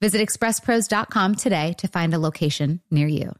Visit expresspros.com today to find a location near you.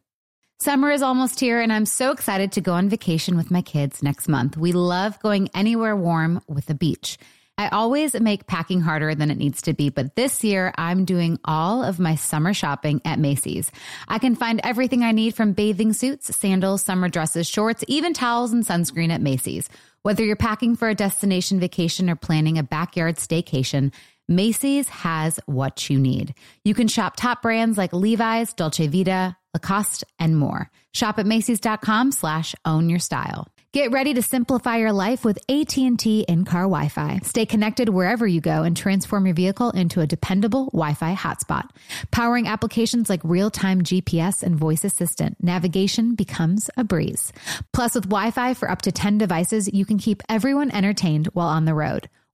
Summer is almost here, and I'm so excited to go on vacation with my kids next month. We love going anywhere warm with a beach. I always make packing harder than it needs to be, but this year I'm doing all of my summer shopping at Macy's. I can find everything I need from bathing suits, sandals, summer dresses, shorts, even towels and sunscreen at Macy's. Whether you're packing for a destination vacation or planning a backyard staycation, Macy's has what you need. You can shop top brands like Levi's, Dolce Vita, Lacoste, and more. Shop at Macy's.com slash own your style. Get ready to simplify your life with AT&T in-car Wi-Fi. Stay connected wherever you go and transform your vehicle into a dependable Wi-Fi hotspot. Powering applications like real-time GPS and voice assistant, navigation becomes a breeze. Plus, with Wi-Fi for up to 10 devices, you can keep everyone entertained while on the road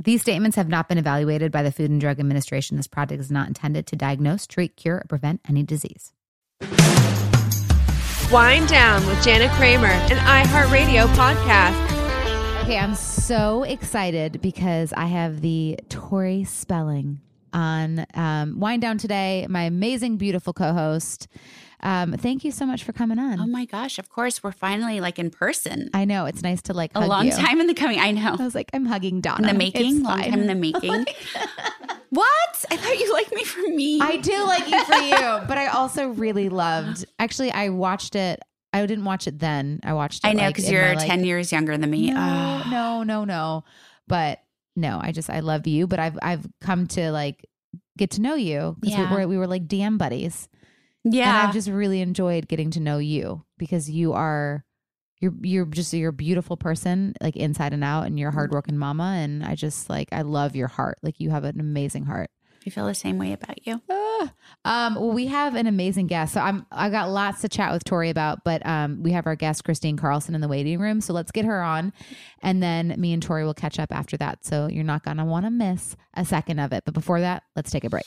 These statements have not been evaluated by the Food and Drug Administration. This product is not intended to diagnose, treat, cure, or prevent any disease. Wind Down with Jana Kramer, an iHeartRadio podcast. Okay, I'm so excited because I have the Tori Spelling on um, Wind Down today. My amazing, beautiful co-host. Um, thank you so much for coming on. Oh my gosh! Of course, we're finally like in person. I know it's nice to like a long you. time in the coming. I know. I was like, I'm hugging Donna in the making. It's long fine. time in the making. what? I thought you liked me for me. I do like you for you, but I also really loved. Actually, I watched it. I didn't watch it then. I watched it. I know because in you're my, like- ten years younger than me. No, Ah. no, no, no. But no, I just I love you. But I've I've come to like get to know you because Yeah. we were we were like DM buddies. And yeah. I've just really enjoyed getting to know you because you are you're you're just you're a beautiful person, like inside and out, and you're a hardworking mama. And I just like I love your heart. Like you have an amazing heart. I feel the same way about you. Ah. Um, well, we have an amazing guest. So I'm I got lots to chat with Tori about, but um, we have our guest Kristine Carlson in the waiting room. So let's get her on, and then me and Tori will catch up after that. So you're not gonna want to miss a second of it. But before that, let's take a break.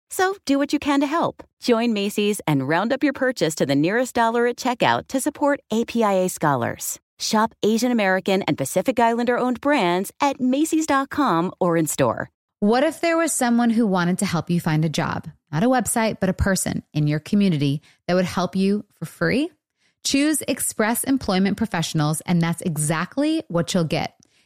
So do what you can to help. Join Macy's and round up your purchase to the nearest dollar at checkout to support APIA scholars. Shop Asian American and Pacific Islander owned brands at Macy's.com or in store. What if there was someone who wanted to help you find a job, not a website, but a person in your community that would help you for free? Choose Express Employment Professionals, and that's exactly what you'll get.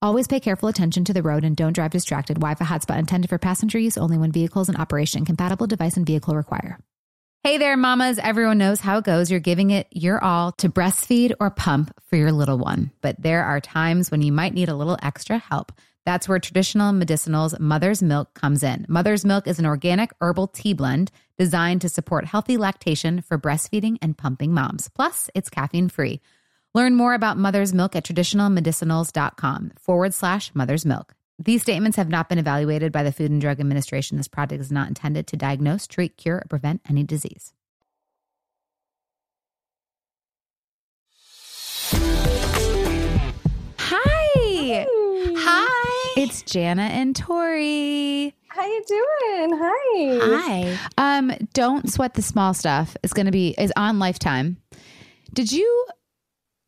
Always pay careful attention to the road and don't drive distracted. Wi-Fi hotspot intended for passenger use only when vehicles in operation. Compatible device and vehicle require. Hey there, mamas. Everyone knows how it goes. You're giving it your all to breastfeed or pump for your little one. But there are times when you might need a little extra help. That's where traditional medicinals Mother's Milk comes in. Mother's Milk is an organic herbal tea blend designed to support healthy lactation for breastfeeding and pumping moms. Plus, it's caffeine free. Learn more about mother's milk at traditionalmedicinals.com forward slash mother's milk. These statements have not been evaluated by the Food and Drug Administration. This product is not intended to diagnose, treat, cure, or prevent any disease. Hi. Hi. It's Jana and Tori. How you doing? Hi. Hi. Um, don't sweat the small stuff. It's going to be is on Lifetime. Did you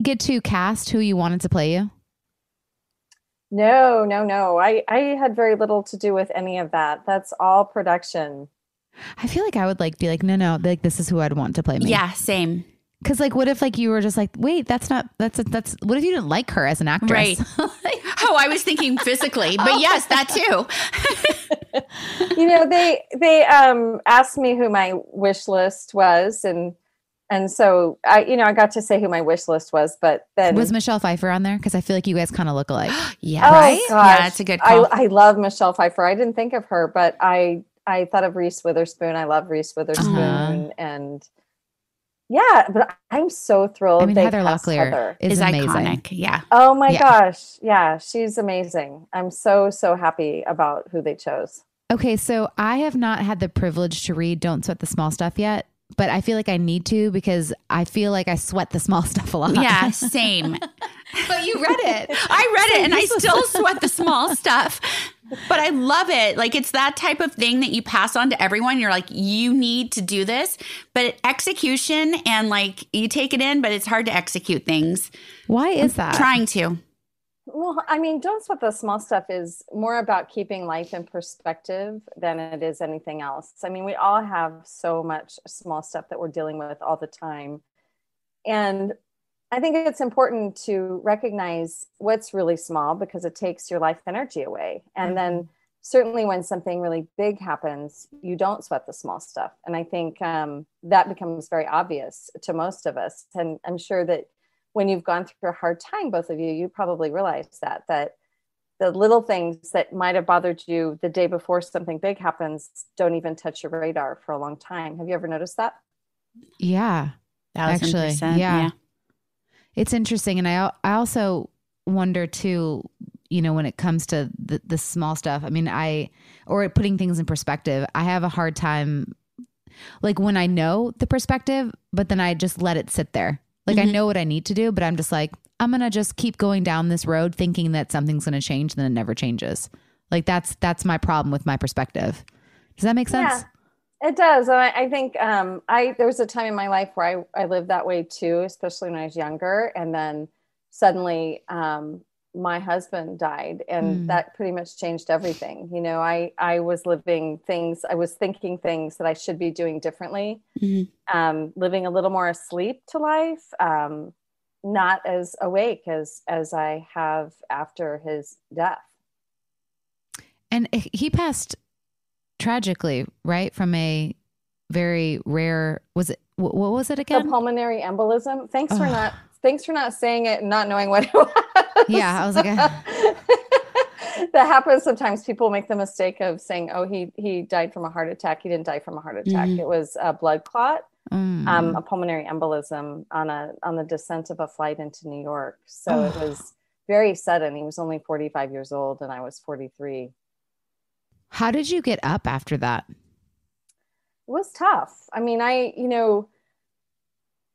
get to cast who you wanted to play you? No, no, no. I I had very little to do with any of that. That's all production. I feel like I would like be like, no, no, like this is who I'd want to play me. Yeah, same. Because like, what if like you were just like, wait, that's not that's a, that's what if you didn't like her as an actress? Right. oh, I was thinking physically, but yes, that too. You know, they they um asked me who my wish list was and and so I you know, I got to say who my wish list was, but then Was Michelle Pfeiffer on there? Because I feel like you guys kind of look alike. Yeah. Oh, right? gosh. Yeah, it's a good call. I, I love Michelle Pfeiffer. I didn't think of her, but I I thought of Reese Witherspoon. I love Reese Witherspoon, Uh-huh. and yeah, but I'm so thrilled. I mean, they Heather cast Locklear Heather. is, is amazing. iconic. Yeah. Oh my Yeah. gosh, yeah, she's amazing. I'm so so happy about who they chose. Okay, so I have not had the privilege to read Don't Sweat the Small Stuff yet, but I feel like I need to because I feel like I sweat the small stuff a lot. Yeah, same. but you read it. I read it and I still sweat the small stuff, but I love it. Like it's that type of thing that you pass on to everyone. You're like, you need to do this, but execution and like you take it in, but it's hard to execute things. Why is that? Trying to. Well, I mean, don't sweat the small stuff is more about keeping life in perspective than it is anything else. I mean, we all have so much small stuff that we're dealing with all the time. And I think it's important to recognize what's really small because it takes your life energy away. And then certainly when something really big happens, you don't sweat the small stuff. And I think um, that becomes very obvious to most of us. And I'm sure that when you've gone through a hard time, both of you, you probably realize that, that the little things that might have bothered you the day before something big happens don't even touch your radar for a long time. Have you ever noticed that? Yeah. Thousand Actually, percent, yeah. It's interesting. And I, I also wonder too, you know, when it comes to the, the small stuff, I mean, I, or putting things in perspective, I have a hard time, like when I know the perspective, but then I just let it sit there. Like I know what I need to do, but I'm just like, I'm going to just keep going down this road thinking that something's going to change, then it never changes. Like that's, that's my problem with my perspective. Does that make sense? Yeah, it does. And I, I think um, I there was a time in my life where I, I lived that way too, especially when I was younger. And then suddenly um, my husband died, and Mm. that pretty much changed everything. You know, I I was living things, I was thinking things that I should be doing differently, Mhm. um, living a little more asleep to life, um, not as awake as as I have after his death. And he passed tragically, right? From a very rare, was it, what was it again? pulmonary embolism. Thanks for not thanks for not saying it and not knowing what it was. Yeah, I was like, that happens sometimes. People make the mistake of saying, "Oh, he he died from a heart attack." He didn't die from a heart attack. Mhm. It was a blood clot, mm. um, a pulmonary embolism on a on the descent of a flight into New York. So it was very sudden. He was only 45 years old, and I was 43. how did you get up after that? it was tough. I mean, I, you know,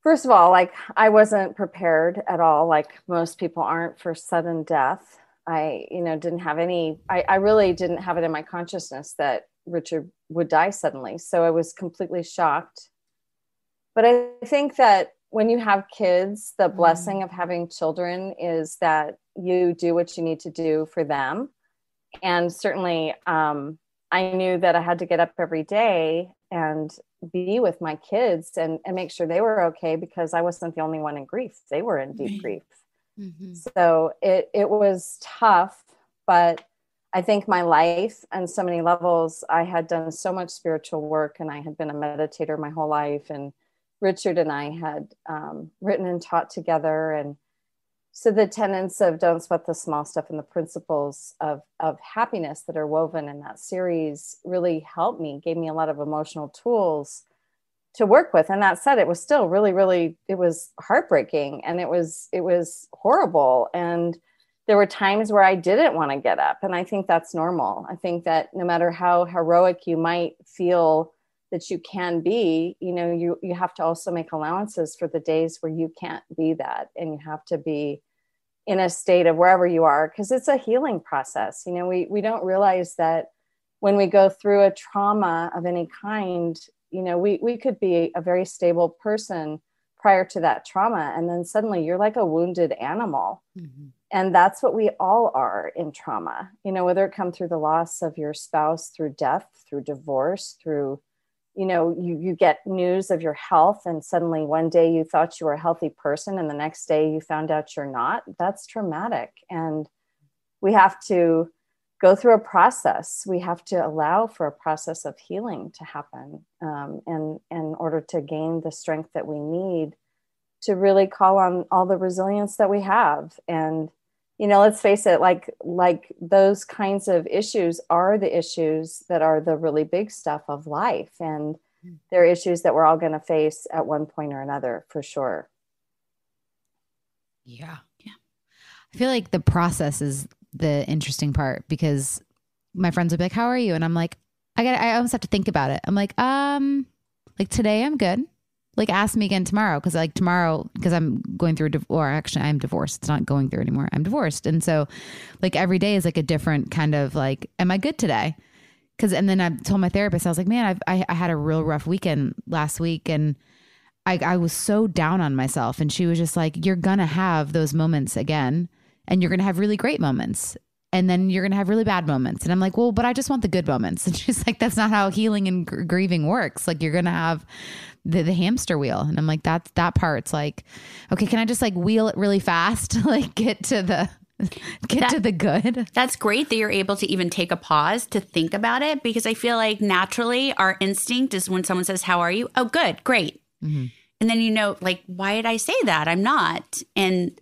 first of all, like I wasn't prepared at all, like most people aren't for sudden death. I, you know, didn't have any, I, I really didn't have it in my consciousness that Richard would die suddenly. So I was completely shocked. But I think that when you have kids, the blessing of having children is that you do what you need to do for them. And certainly, um, I knew that I had to get up every day and be with my kids and, and make sure they were okay because I wasn't the only one in grief. They were in deep Right. grief. Mm-hmm. So it, it was tough, but I think my life and so many levels, I had done so much spiritual work and I had been a meditator my whole life. And Richard and I had um, written and taught together. And so the tenets of don't sweat the small stuff and the principles of, of happiness that are woven in that series really helped me, gave me a lot of emotional tools to work with. And that said it was still really really it was heartbreaking and it was it was horrible. And there were times where i didn't want to get up and i think that's normal. I think that no matter how heroic you might feel that you can be you know you you have to also make allowances for the days where you can't be that and you have to be in a state of wherever you are because it's a healing process you know we we don't realize that when we go through a trauma of any kind you know we we could be a very stable person prior to that trauma and then suddenly you're like a wounded animal Mm-hmm. and that's what we all are in trauma you know whether it come through the loss of your spouse through death through divorce through you know you you get news of your health and suddenly one day you thought you were a healthy person and the next day you found out you're not that's traumatic. And we have to go through a process. We have to allow for a process of healing to happen um, and in order to gain the strength that we need to really call on all the resilience that we have and you know let's face it like like those kinds of issues are the issues that are the really big stuff of life and they're issues that we're all going to face at one point or another for sure Yeah. Yeah. I feel like the process is the interesting part because my friends would be like, How are you? And I'm like, I got I almost have to think about it. I'm like, um, like today I'm good. Like ask me again tomorrow. Cause like tomorrow, because I'm going through a div- or actually I'm divorced. It's not going through anymore. I'm divorced. And so like every day is like a different kind of like, am I good today? Cause and then I told my therapist, I was like, man, I've, I, I had a real rough weekend last week and I, I was so down on myself. And she was just like, You're to have those moments again, and you're to have really great moments. And then you're to have really bad moments. And I'm like, Well, but I just want the good moments. And she's like, That's not how healing and gr- grieving works. Like, you're to have the, the hamster wheel. And I'm like, That's that part's like, okay, can I just like wheel it really fast? like, get to the. Get That- to the good. That's great that you're able to even take a pause to think about it because I feel like naturally our instinct is when someone says, How are you? Oh, good, great. Mhm. And then you know, like, why did I say that? I'm not. And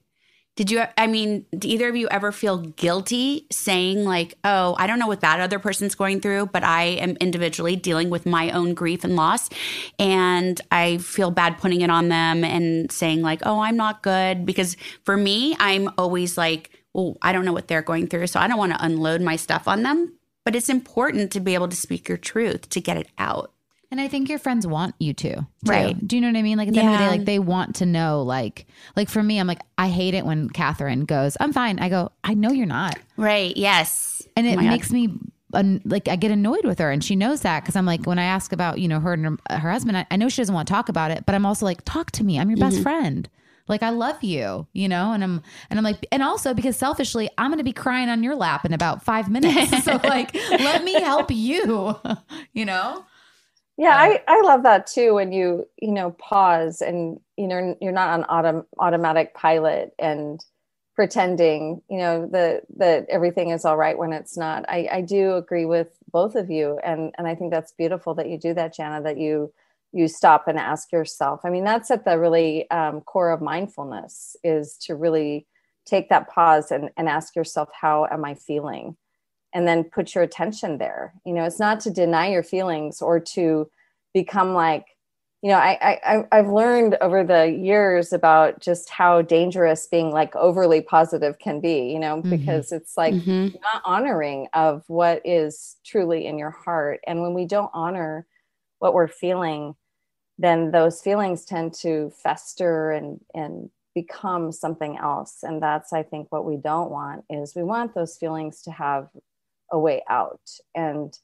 did you, I mean, do either of you ever feel guilty saying, like, oh, I don't know what that other person's going through, but I am individually dealing with my own grief and loss. And I feel bad putting it on them and saying, like, oh, I'm not good. Because for me, I'm always like, well, I don't know what they're going through. So I don't want to unload my stuff on them. But it's important to be able to speak your truth to get it out. And I think your friends want you to, too. Right. Do you know what I mean? Like at the end of the day, like they want to know, like, like for me, I'm like, I hate it when Catherine goes, I'm fine. I go, I know you're not. Right. Yes. And it Oh my God. makes me un- like, I get annoyed with her and she knows that. Cause I'm like, when I ask about, you know, her and her, her husband, I, I know she doesn't want to talk about it, but I'm also like, talk to me. I'm your best Mm-hmm. friend. Like I love you, you know, and I'm and I'm like, and also because selfishly, I'm gonna be crying on your lap in about five minutes. so like, let me help you, you know. Yeah, I, I love that too when you, you know, pause and, you know, you're not on autom- automatic pilot and pretending, you know, that that everything is all right when it's not. I, I do agree with both of you. And and I think that's beautiful that you do that, Jana, that you you stop and ask yourself i mean that's at the really um, core of mindfulness is to really take that pause and, and ask yourself how am i feeling and then put your attention there you know it's not to deny your feelings or to become like you know I, I i've learned over the years about just how dangerous being like overly positive can be you know mm-hmm. because it's like mm-hmm. not honoring of what is truly in your heart and when we don't honor what we're feeling then those feelings tend to fester and and become something else and that's i think what we don't want is we want those feelings to have a way out and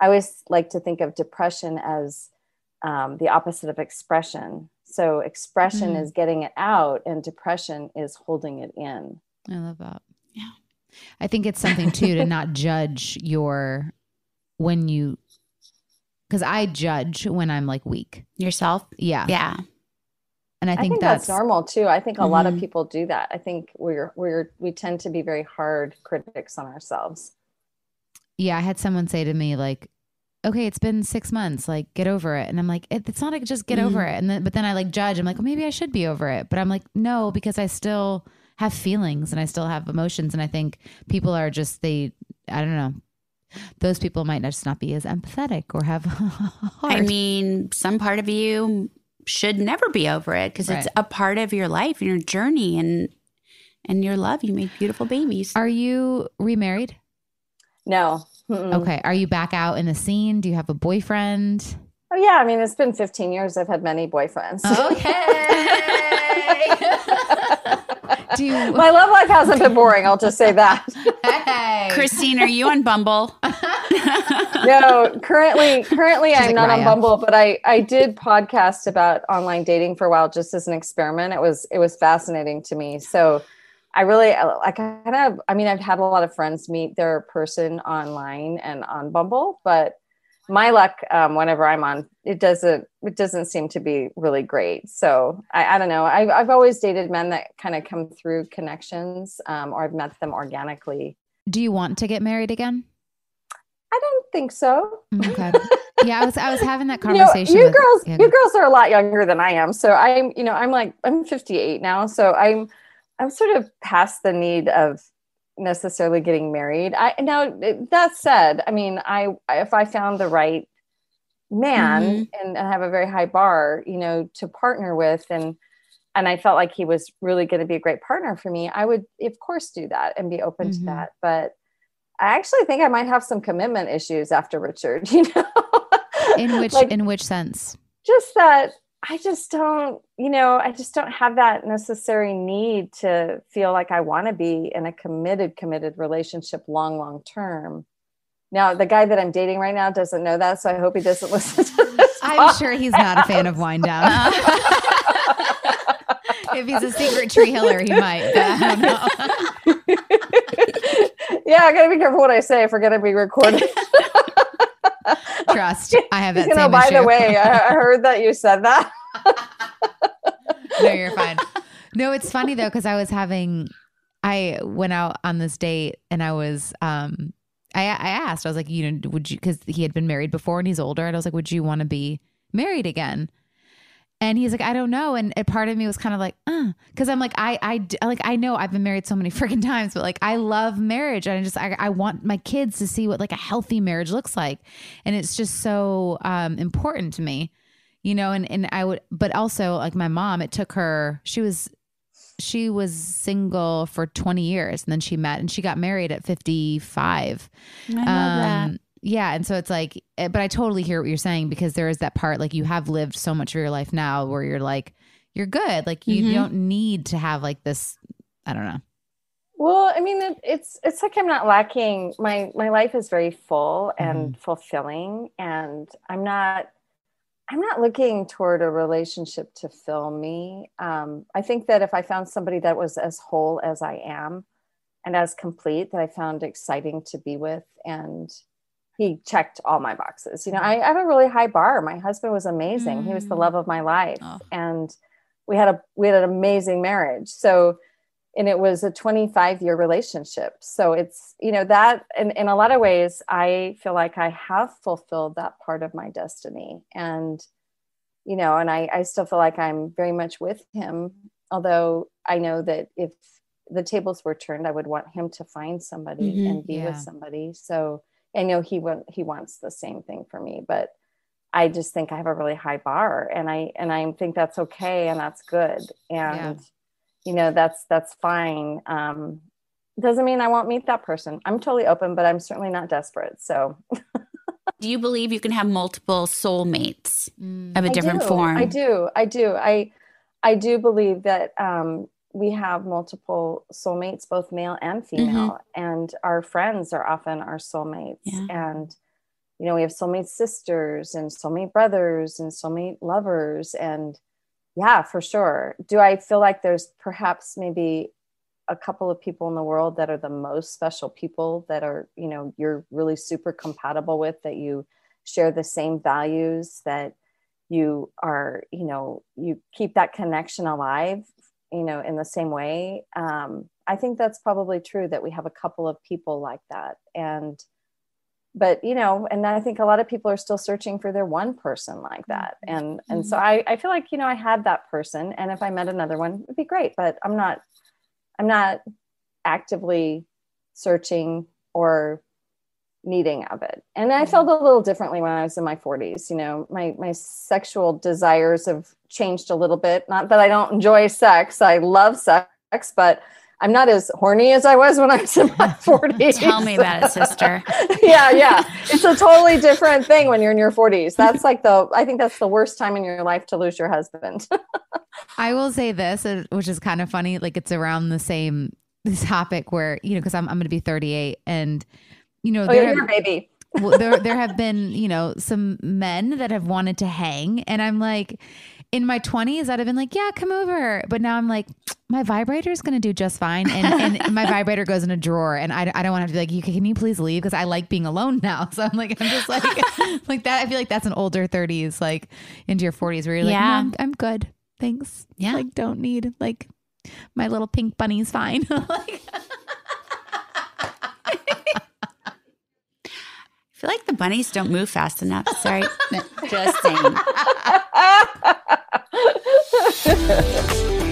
i always like to think of depression as um, the opposite of expression so expression mm. is getting it out and depression is holding it in i love that yeah i think it's something too to not judge your when you because I judge when I'm like weak. Yourself? Yeah. Yeah. And I think, I think that's, that's, normal too. I think a mm-hmm. lot of mm-hmm. people do that. I think we're we're we tend to be very hard critics on ourselves. Yeah, I had someone say to me like, "Okay, it's been six months. Like, get over it." And I'm like, "It's not like just get mm-hmm. over it." And then, but then I like judge. I'm like, "Well, maybe I should be over it." But I'm like, "No," because I still have feelings and I still have emotions. And I think people are just they. I don't know those people might just not be as empathetic or have I mean, some part of you should never be over it because right. it's a part of your life and your journey and and your love. You make beautiful babies. Are you remarried? No. Mm-mm. Okay. Are you back out in the scene? Do you have a boyfriend? Oh yeah. I mean, it's been 15 years. I've had many boyfriends. Okay. Do you... My love life hasn't been boring. I'll just say that. Hey. Kristine, are you on Bumble? no, currently, currently She's I'm like, not Raya. on Bumble, but I I did podcast about online dating for a while just as an experiment. It was it was fascinating to me. So. I really, I kind of, I mean, I've had a lot of friends meet their person online and on Bumble, but my luck um, whenever i'm on it doesn't it doesn't seem to be really great. So i, I don't know. I've, I've always dated men that kind of come through connections um, or i've met them organically. Do you want to get married again? I don't think so. Mm, okay. Yeah i was i was having that conversation you, know, you with, girls yeah. you girls are a lot younger than i am so i'm you know i'm like i'm 58 now so i'm i'm sort of past the need of necessarily getting married. I now that said, I mean, I if I found the right man mm-hmm. and, and have a very high bar, you know, to partner with and and I felt like he was really going to be a great partner for me, I would of course do that and be open mm-hmm. to that. But I actually think I might have some commitment issues after Richard, you know. in which like, in which sense? Just that I just don't, you know, I just don't have that necessary need to feel like I want to be in a committed, committed relationship long, long term. Now, the guy that I'm dating right now doesn't know that, so I hope he doesn't listen to this. I'm sure he's not a fan of wind down. if he's a secret tree hiller, he might. I don't know. yeah, I gotta be careful what I say if we're gonna be recorded. Trust. I have that. You know, by issue. the way, I heard that you said that. no, you're fine. No, it's funny though because I was having, I went out on this date and I was, um, I I asked, I was like, you know, would you? Because he had been married before and he's older, and I was like, would you want to be married again? And he's like, I don't know. And a part of me was kind of like, uh, cause I'm like, I, I, like, I know I've been married so many freaking times, but like, I love marriage. And I just, I, I want my kids to see what like a healthy marriage looks like. And it's just so um, important to me, you know, and, and I would, but also like my mom, it took her, she was, she was single for 20 years and then she met and she got married at 55. I love um, that yeah. And so it's like, eh, but I totally hear what you're saying because there is that part, like you have lived so much of your life now where you're like, you're good. Like you, mm-hmm. you don't need to have like this, I don't know. Well, I mean, it, it's it's like I'm not lacking. My my life is very full and mm-hmm. fulfilling, and I'm not I'm not looking toward a relationship to fill me. Um, I think that if I found somebody that was as whole as I am, and as complete that I found exciting to be with, and he checked all my boxes. You know, I, I have a really high bar. My husband was amazing. Mm. He was the love of my life. Oh. And we had a we had an amazing marriage. So and it was a 25 year relationship. So it's, you know, that in, in a lot of ways, I feel like I have fulfilled that part of my destiny. And you know, and I, I still feel like I'm very much with him. Although I know that if the tables were turned, I would want him to find somebody Mhm, and be yeah. with somebody. So I know he wa- he wants the same thing for me, but I just think I have a really high bar, and I and I think that's okay and that's good, and you know that's that's fine. Um, doesn't mean I won't meet that person. I'm totally open, but I'm certainly not desperate. So Do you believe you can have multiple soulmates of a different do. form? I do. I do. I I do believe that um, we have multiple soulmates, both male and mm-hmm. female, and our friends are often our soulmates. Yeah. And you know, we have soulmate sisters and soulmate brothers and soulmate lovers, and yeah, for sure. Do I feel like there's perhaps maybe a couple of people in the world that are the most special people that are, you know, you're really super compatible with, that you share the same values, that you are, you know, you keep that connection alive, you know, in the same way. Um, I think that's probably true that we have a couple of people like that. And, but you know, and I think a lot of people are still searching for their one person like that. And and so I, I feel like, you know, I had that person. And if I met another one, it'd be great. But I'm not I'm not actively searching or needing of it. And I felt a little differently when I was in my 40s. You know, my my sexual desires have changed a little bit. Not that I don't enjoy sex. I love sex, but I'm not as horny as I was when I was in my 40s. Tell me about it, sister. yeah, yeah. It's a totally different thing when you're in your 40s. That's like the I think that's the worst time in your life to lose your husband. I will say this, uh, which is kind of funny. Like it's around the same topic where you know, because I'm I'm going to be 38, and you know, oh, there have, your baby. well, there there have been you know some men that have wanted to hang, and I'm like, in my 20s, I'd have been like, yeah, come over, but now I'm like, my vibrator is going to do just fine, and, and my vibrator goes in a drawer, and I, I don't want to be like, you can you please leave because I like being alone now. So I'm like, I'm just like like that. I feel like that's an older 30s, like into your 40s, where you're like, Yeah. no, I'm, I'm good, thanks. Yeah. like don't need like my little pink bunny's fine. like, feel like the bunnies don't move fast enough. Sorry. Just saying.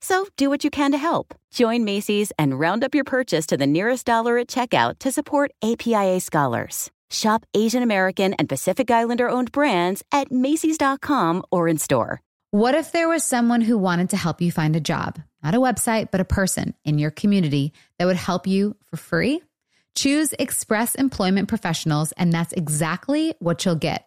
So do what you can to help. Join Macy's and round up your purchase to the nearest dollar at checkout to support APIA scholars. Shop Asian American and Pacific Islander owned brands at Macy's.com or in store. What if there was someone who wanted to help you find a job? Not a website, but a person in your community that would help you for free? Choose Express Employment Professionals, and that's exactly what you'll get.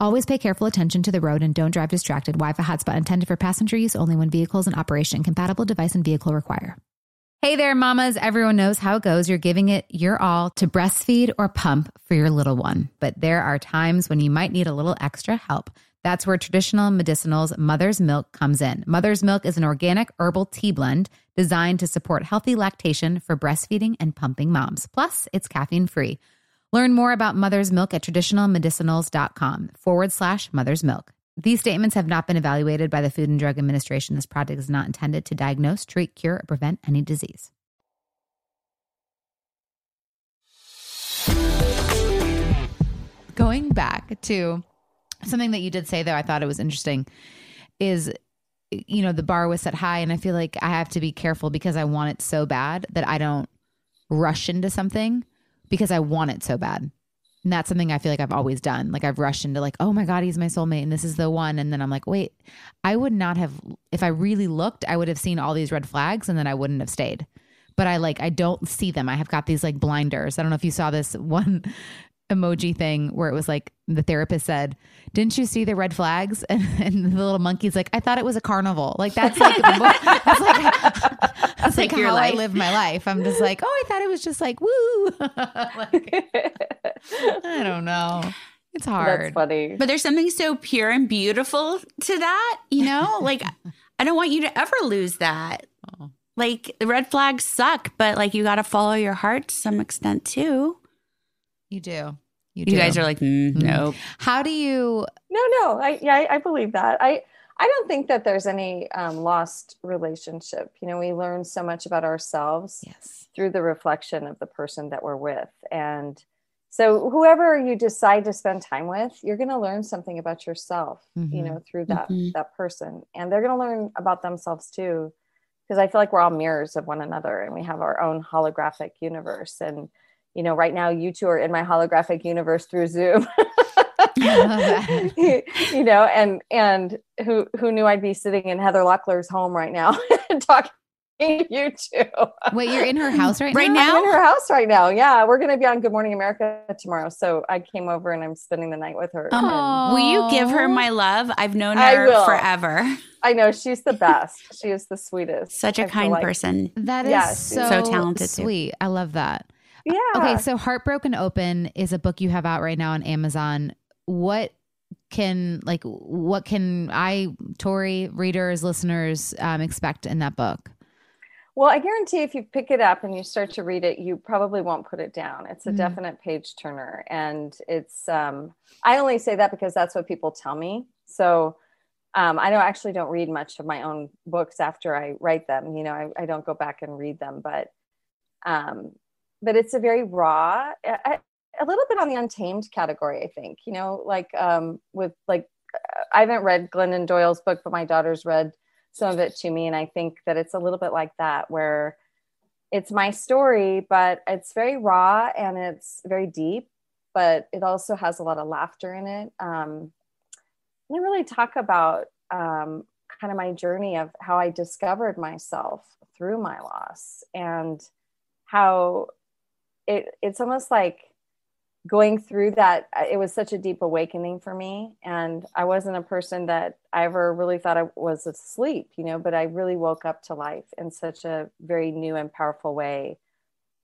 Always pay careful attention to the road and don't drive distracted. Wi-Fi hotspot intended for passenger use only when vehicles in operation. Compatible device and vehicle require. Hey there, mamas. Everyone knows how it goes. You're giving it your all to breastfeed or pump for your little one. But there are times when you might need a little extra help. That's where traditional medicinals Mother's Milk comes in. Mother's Milk is an organic herbal tea blend designed to support healthy lactation for breastfeeding and pumping moms. Plus, it's caffeine free. Learn more about Mother's Milk at traditionalmedicinals.com forward slash mother's milk. These statements have not been evaluated by the Food and Drug Administration. This product is not intended to diagnose, treat, cure, or prevent any disease. Going back to something that you did say, though, I thought it was interesting is, you know, the bar was set high. And I feel like I have to be careful because I want it so bad that I don't rush into something because I want it so bad. And that's something I feel like I've always done. Like I've rushed into like, oh my God, he's my soulmate and this is the one. And then I'm like, wait, I would not have if I really looked, I would have seen all these red flags and then I wouldn't have stayed. But I like I don't see them. I have got these like blinders. I don't know if you saw this one emoji thing where it was like the therapist said, "Didn't you see the red flags?" And, and the little monkey's like, "I thought it was a carnival." Like that's like that's like that's like, your how life. I live my life. I'm just like, oh, I thought it was just like woo. like, I don't know. It's That's hard. funny. But there's something so pure and beautiful to that, you know? Like, I don't want you to ever lose that. Oh. Like, the red flags suck, but like, you got to follow your heart to some extent too. You do. You, You guys are like, mm, nope. How do you? No, no, I yeah, I, I believe that. I I don't think that there's any um, lost relationship. You know, we learn so much about ourselves Yes. through the reflection of the person that we're with, and so whoever you decide to spend time with, you're going to learn something about yourself. You Mhm. know, through that Mhm. that person, and they're going to learn about themselves too, because I feel like we're all mirrors of one another, and we have our own holographic universe. And you know, right now you two are in my holographic universe through Zoom. you know, and and who who knew I'd be sitting in Heather Locklear's home right now talking to you two. Wait, you're in her house right, Right now? I'm in her house right now. Yeah, we're gonna be on Good Morning America tomorrow, so I came over and I'm spending the night with her. and Oh. Will you give her my love? I've known I her will. forever. I know she's the best. She is the sweetest. Such a I kind like. person. That is Yes, so, so talented too. sweet. I love that. Yeah. Okay, so Heartbroken Open is a book you have out right now on Amazon. What can like what can I, Tori, readers, listeners um, expect in that book? Well, I guarantee if you pick it up and you start to read it, you probably won't put it down. It's a Mhm. definite page turner. And it's, um, I only say that because that's what people tell me. So um, I don't actually don't read much of my own books after I write them. You know, I, I don't go back and read them, but, um, but it's a very raw, a, little bit on the untamed category, I think, you know, like um, with like, I haven't read Glennon Doyle's book, but my daughter's read some of it to me and i think that it's a little bit like that where it's my story but it's very raw and it's very deep but it also has a lot of laughter in it. Um, and i really talk about um, kind of my journey of how i discovered myself through my loss and how it, it's almost like going through that it was such a deep awakening for me. And i wasn't a person that i ever really thought i was asleep you know but i really woke up to life in such a very new and powerful way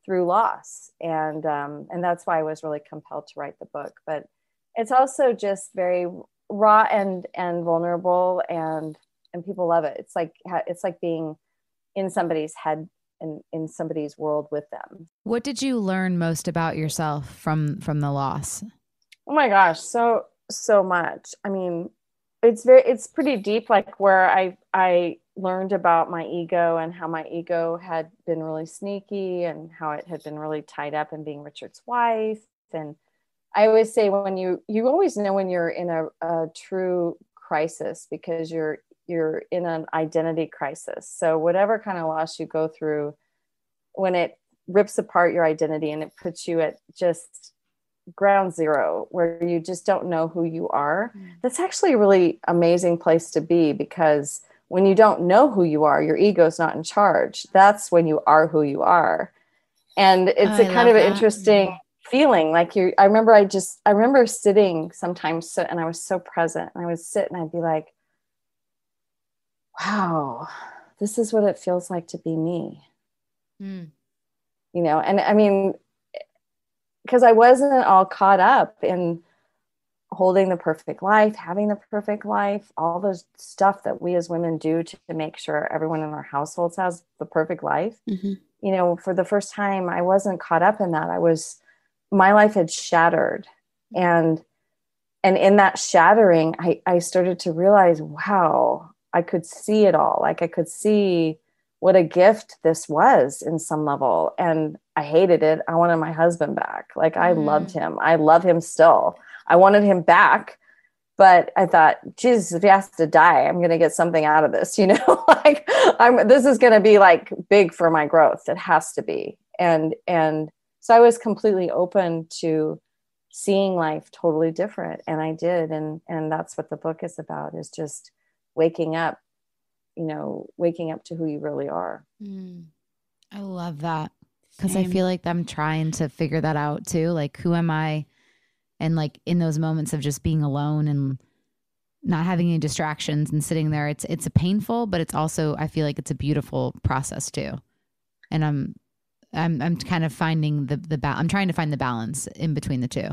through loss. And um, and that's why i was really compelled to write the book. But it's also just very raw and and vulnerable and and people love it. It's like it's like being in somebody's head and in somebody's world with them What did you learn most about yourself from from the loss? Oh my gosh, so so much. I mean, it's very it's pretty deep like where I I learned about my ego and how my ego had been really sneaky and how it had been really tied up in being Richard's wife and I always say when you you always know when you're in a, a true crisis because you're you're in an identity crisis. So whatever kind of loss you go through when it rips apart your identity and it puts you at just ground zero where you just don't know who you are mm. that's actually a really amazing place to be because when you don't know who you are, your ego's not in charge. That's when you are who you are. And it's Oh, a I kind of an interesting feeling. Like you, I remember I just, I remember sitting sometimes so, and I was so present and I would sit and I'd be like, wow, this is what it feels like to be me. Mm. you know and i mean because i wasn't all caught up in holding the perfect life having the perfect life all the stuff that we as women do to, to make sure everyone in our households has the perfect life. Mhm. you know for the first time i wasn't caught up in that. I was my life had shattered. And and in that shattering i i started to realize wow i could see it all. Like i could see what a gift this was in some level and i hated it. I wanted my husband back. Like i Mhm. loved him. I love him still. I wanted him back but i thought jesus if he has to die i'm going to get something out of this you know? Like i'm this is going to be like big for my growth. It has to be. And and so i was completely open to seeing life totally different and i did and and that's what the book is about is just waking up you know waking up to who you really are Mm. I love that because I feel like I'm trying to figure that out too. Like, who am I? And like in those moments of just being alone and not having any distractions and sitting there, it's it's a painful, but it's also I feel like it's a beautiful process too. And I'm I'm I'm kind of finding the the ba- I'm trying to find the balance in between the two.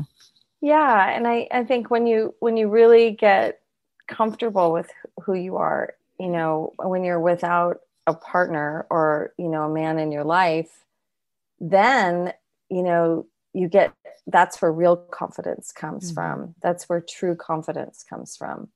yeah and i i think when you when you really get comfortable with who you are you know when you're without a partner or you know a man in your life then you know you get that's where real confidence comes Mhm. from. That's where true confidence comes from.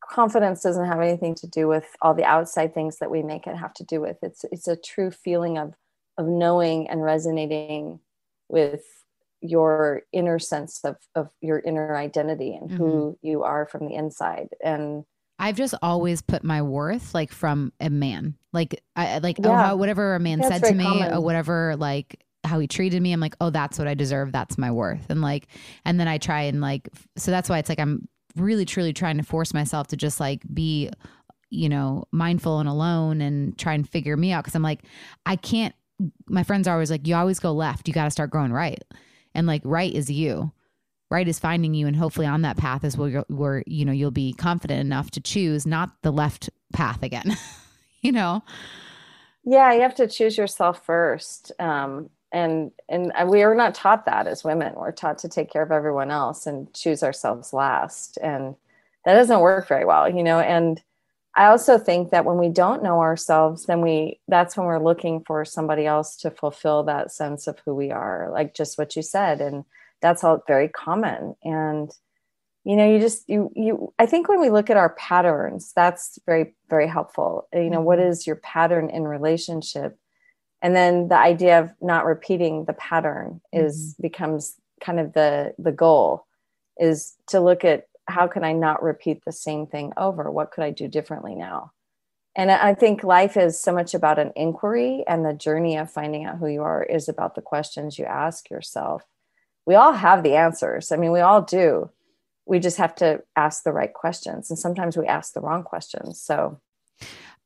Confidence doesn't have anything to do with all the outside things that we make it have to do with. It's it's a true feeling of of knowing and resonating with your inner sense of of your inner identity and who mm-hmm. you are from the inside and I've just always put my worth like from a man. Like I like oh how, whatever a man That's said to me common. or whatever like how he treated me, I'm like, oh, that's what I deserve. That's my worth. And like, and then I try and like, so that's why it's like I'm really truly trying to force myself to just like be, you know, mindful and alone and try and figure me out. Cause I'm like, I can't, my friends are always like, you always go left. You got to start going right. And like, right is you. Right is finding you and hopefully on that path is where, where you know you'll be confident enough to choose not the left path again you know? Yeah you have to choose yourself first um, and and we are not taught that as women. We're taught to take care of everyone else and choose ourselves last and that doesn't work very well you know and i also think that when we don't know ourselves then we that's when we're looking for somebody else to fulfill that sense of who we are like just what you said. And that's all very common. And you know you just you you i think when we look at our patterns that's very very helpful. You know what mm-hmm. is your pattern in relationship? And then the idea of not repeating the pattern is mm-hmm. becomes kind of the the goal is to look at how can i not repeat the same thing over? What could i do differently now? And i think life is so much about an inquiry and the journey of finding out who you are is about the questions you ask yourself. We all have the answers. I mean we all do. We just have to ask the right questions and sometimes we ask the wrong questions. So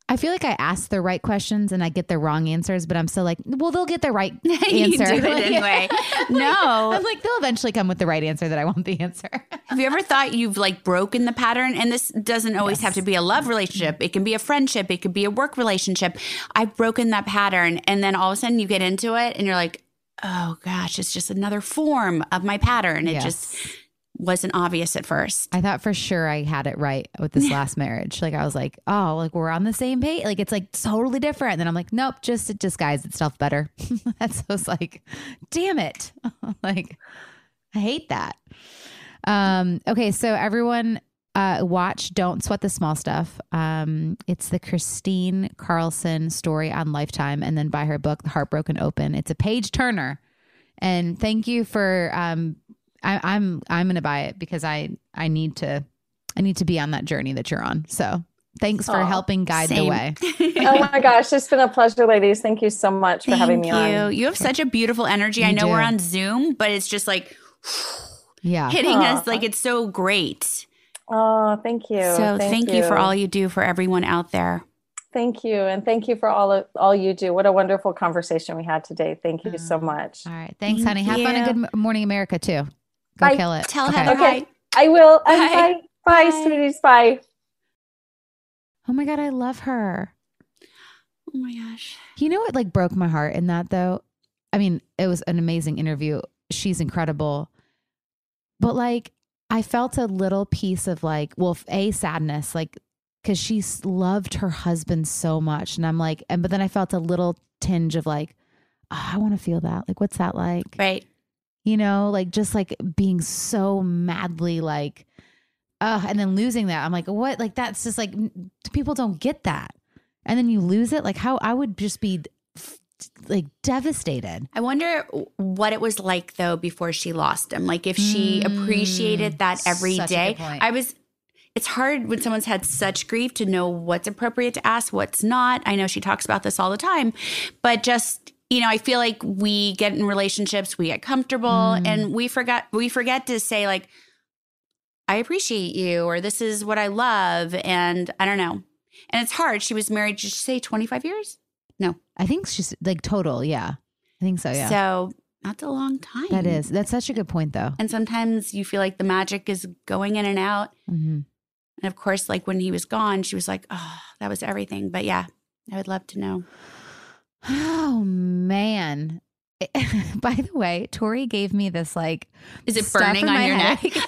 i feel like i ask the right questions and i get the wrong answers but i'm still like well they'll get the right answer it anyway. No. i'm like they'll eventually come with the right answer that i want the answer Have you ever thought you've like broken the pattern? And this doesn't always have to be a love relationship. It can be a friendship. It could be a work relationship. I've broken that pattern. And then all of a sudden you get into it and you're like, oh gosh, it's just another form of my pattern. It Yes. just wasn't obvious at first. I thought for sure I had it right with this last marriage. Like I was like, oh, like we're on the same page. Like it's like totally different. And then I'm like, nope, just it disguised itself better. That's so I was like, damn it. like I hate that. Um, okay, so everyone uh watch Don't Sweat the Small Stuff. Um, it's the Kristine Carlson story on Lifetime, and then buy her book, The Heartbroken Open. It's a page turner. And thank you for um I, I'm I'm gonna buy it because I I need to I need to be on that journey that you're on. So thanks for Aw, helping guide the way. oh my gosh it's been a pleasure ladies thank you so much for having me you. on You have such a beautiful energy. I know do. we're on Zoom, but it's just like Yeah. hitting Aw. us like it's so great. Oh, thank you. So thank, you. for all you do for everyone out there. Thank you, and thank you for all of, all you do. What a wonderful conversation we had today. Thank you so mm. much. All right. Thanks, Thank honey. Have fun you. Good Morning America too. Go Bye. kill it. Tell Okay. Heather Okay. hi. I will. Bye. Um, bye, bye, Bye. sweeties. Bye. Oh my god, I love her. Oh my gosh. You know what like broke my heart in that though? I mean, it was an amazing interview. She's incredible. But like I felt a little piece of like, well, a sadness, like because she loved her husband so much. And I'm like, and but then I felt a little tinge of like, oh, I want to feel that. Like, what's that like? Right. You know, like just like being so madly like, uh, and then losing that. I'm like, what? Like that's just like people don't get that. And then you lose it. Like how I would just be like devastated. I wonder what it was like though before she lost him. Like if she appreciated that every Mm, day. I was it's hard when someone's had such grief to know what's appropriate to ask, what's not. I know she talks about this all the time, but just you know, I feel like we get in relationships, we get comfortable, Mm. and we forgot we forget to say like, "I appreciate you," or "This is what I love," and I don't know. And it's hard. She was married. Did you say twenty five years? No, I think she's like total. Yeah. I think so. Yeah. So that's a long time. that is. That's such a good point though. And sometimes you feel like the magic is going in and out. hmm And of course, like when he was gone, she was like, oh, that was everything. But yeah, I would love to know. Oh man. By the way, Tori gave me this like Is it burning on your head. neck?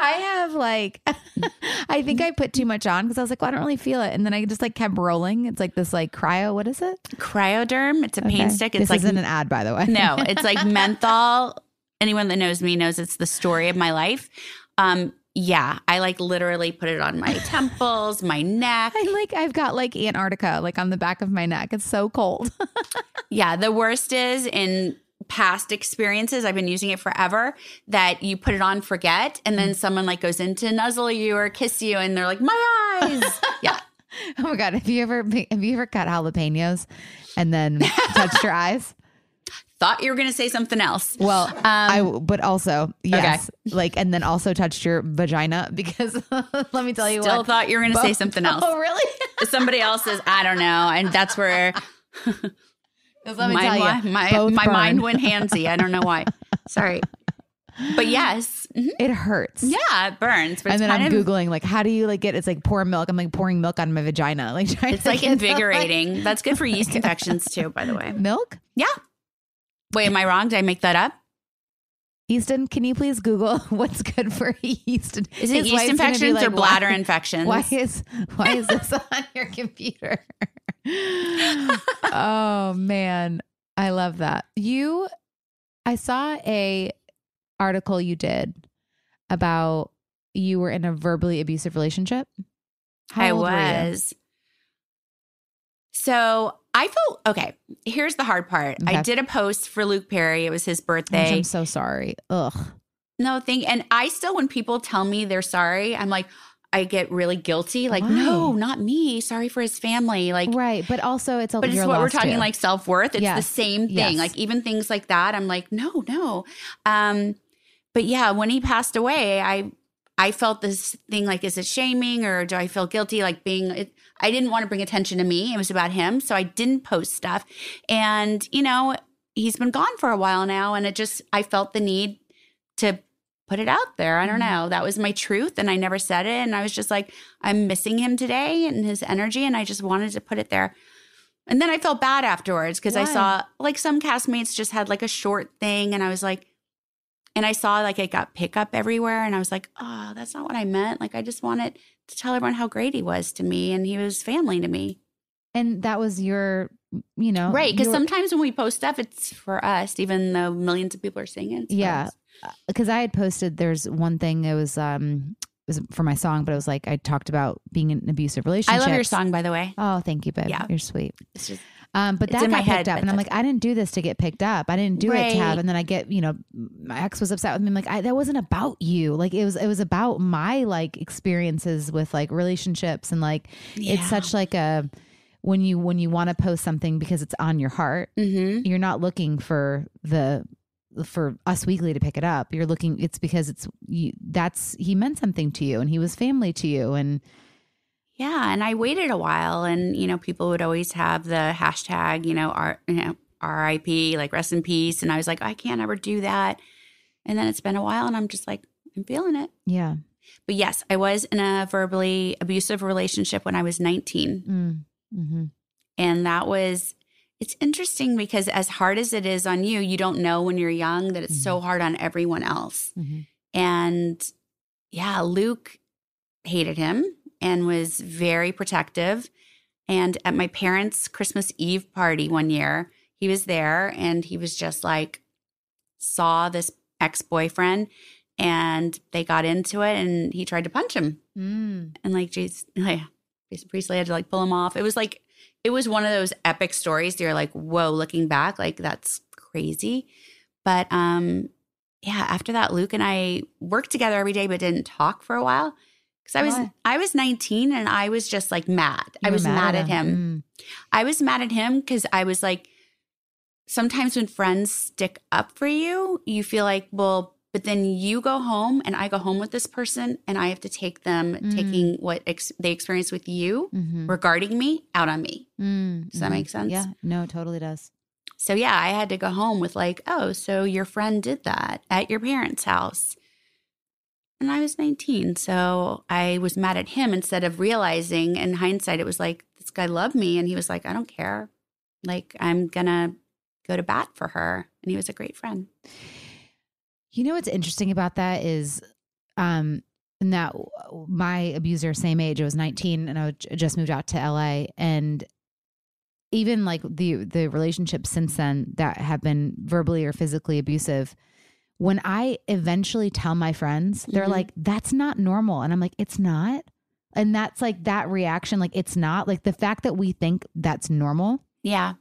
I have like, I think I put too much on because I was like, well, I don't really feel it, and then I just like kept rolling. It's like this like cryo. What is it? Cryoderm. It's a pain Okay. stick. It's this like isn't an ad, by the way. no, it's like menthol. Anyone that knows me knows it's the story of my life. Um, yeah, I like literally put it on my temples, my neck. I like I've got like Antarctica like on the back of my neck. It's so cold. Yeah, the worst is in past experiences, I've been using it forever, that you put it on, forget, and then mm-hmm. someone like goes in to nuzzle you or kiss you, and they're like, my eyes. yeah. oh my god! Have you ever have you ever cut jalapenos and then touched your eyes? Thought you were going to say something else. Well, I but also yes, like and then also touched your vagina because let me tell you Still what. thought you were going to say something else. Oh really? Somebody else says, I don't know. And that's where. let me my, tell you, my, my, my mind went handsy. I don't know why. Sorry. But yes. Mhm. It hurts. Yeah, it burns. But and then I'm of, googling like how do you like get it's like pour milk. I'm like pouring milk on my vagina. Like trying it's to like invigorating. That's good for yeast infections too, by the way. milk. Yeah. Wait, am I wrong? Did I make that up? Easton, can you please Google what's good for yeast? Is it His yeast wife's gonna be infections like, or bladder why, infections? Why is why is this on your computer? oh man, I love that. You, I saw a article you did about you were in a verbally abusive relationship. How I old were you? was. So I felt okay. Here's the hard part. I did a post for Luke Perry. It was his birthday. I'm so sorry. Ugh. No thing. And I still, when people tell me they're sorry, I'm like, I get really guilty. Like, no, not me. Sorry for his family. Like, Right, but also it's a but it's what we're talking too. like self worth. It's the same thing. Yes. Like even things like that. I'm like, no, no. Um, but yeah, when he passed away, I I felt this thing like, is it shaming or do I feel guilty? Like being, it, I didn't want to bring attention to me. It was about him, so I didn't post stuff. And you know, he's been gone for a while now, and it just I felt the need to put it out there. I don't Mm-hmm. know. That was my truth, and I never said it. And I was just like, I'm missing him today and his energy, and I just wanted to put it there. And then I felt bad afterwards because I saw like some castmates just had like a short thing, and I was like, and I saw like it got pickup everywhere, and I was like, oh, that's not what I meant. Like I just wanted to tell everyone how great he was to me, and he was family to me. and that was your, you know, Right. Because your- sometimes when we post stuff, it's for us, even though millions of people are seeing it. Yeah. because I had posted there's one thing it was um it was for my song, but it was like I talked about being in an abusive relationship. I love your song, by the way. Oh, thank you, babe. Yeah. You're sweet. It's just Um, but It's that got head, picked up, and I'm like, I didn't do this to get picked up. I didn't do it to have. And then I get, you know, my ex was upset with me. I'm like, I, that wasn't about you. Like it was, it was about my like experiences with like relationships and like it's such like a when you when you want to post something because it's on your heart, Mm-hmm. you're not looking for the for Us Weekly to pick it up. You're looking. It's because it's you, that's he meant something to you, and he was family to you, and Yeah, and I waited a while, and you know, people would always have the hashtag, you know, R, you know, R.I.P. like rest in peace, and I was like, I can't ever do that. And then it's been a while, and I'm just like, I'm feeling it. yeah. But yes, I was in a verbally abusive relationship when I was 19, Mm. Mm-hmm. and that was. It's interesting because as hard as it is on you, you don't know when you're young that it's so hard on everyone else. Mm-hmm. And yeah, Luke hated him and was very protective. And at my parents' Christmas Eve party one year, he was there and he was just like, saw this ex boyfriend and they got into it and he tried to punch him. Mm. And like, geez, yeah, Jason Priestley had to like pull him off. It was like, it was one of those epic stories. that You're like, whoa, looking back, like that's crazy. But um, yeah, after that, Luke and I worked together every day, but didn't talk for a while because I was Why? I was 19 and I was just like mad. I You were was mad, at him. Mm. I was mad at him because I was like, sometimes when friends stick up for you, you feel like, well, but then you go home and I go home with this person and I have to take them Mm. taking what ex- they experience with you Mhm. regarding me out on me. Mm. Does that Mhm. make sense? Yeah. No, it totally does. So yeah, I had to go home with like, oh, so your friend did that at your parents' house. And I was 19. So I was mad at him instead of realizing in hindsight, it was like, this guy loved me. And he was like, I don't care. Like, I'm going to go to bat for her. And he was a great friend. You know what's interesting about that is, um, that my abuser, same age, I was 19 and I just moved out to LA. And even like the the relationships since then that have been verbally or physically abusive, when I eventually tell my friends, they're Mhm. like, that's not normal. And I'm like, it's not. And that's like that reaction, like it's not. Like the fact that we think that's normal Yeah.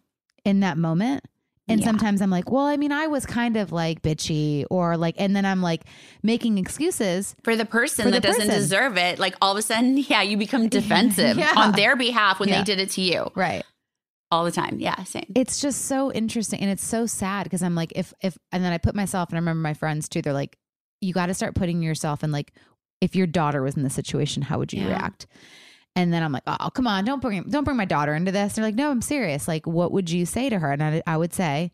in that moment. And Yeah. sometimes I'm like, well, I mean, I was kind of like bitchy or like, and then I'm like making excuses. For the person For the that doesn't person. deserve it, like all of a sudden, yeah, you become defensive Yeah. on their behalf when Yeah. they did it to you Right. All the time. Yeah, same. It's just so interesting. And it's so sad because I'm like, if, if, and then I put myself, and I remember my friends too, they're like, you got to start putting yourself in like, if your daughter was in this situation, how would you Yeah. react? And then I'm like, oh, come on, don't bring don't bring my daughter into this. they're like, no, I'm serious. Like, what would you say to her? And I, I would say,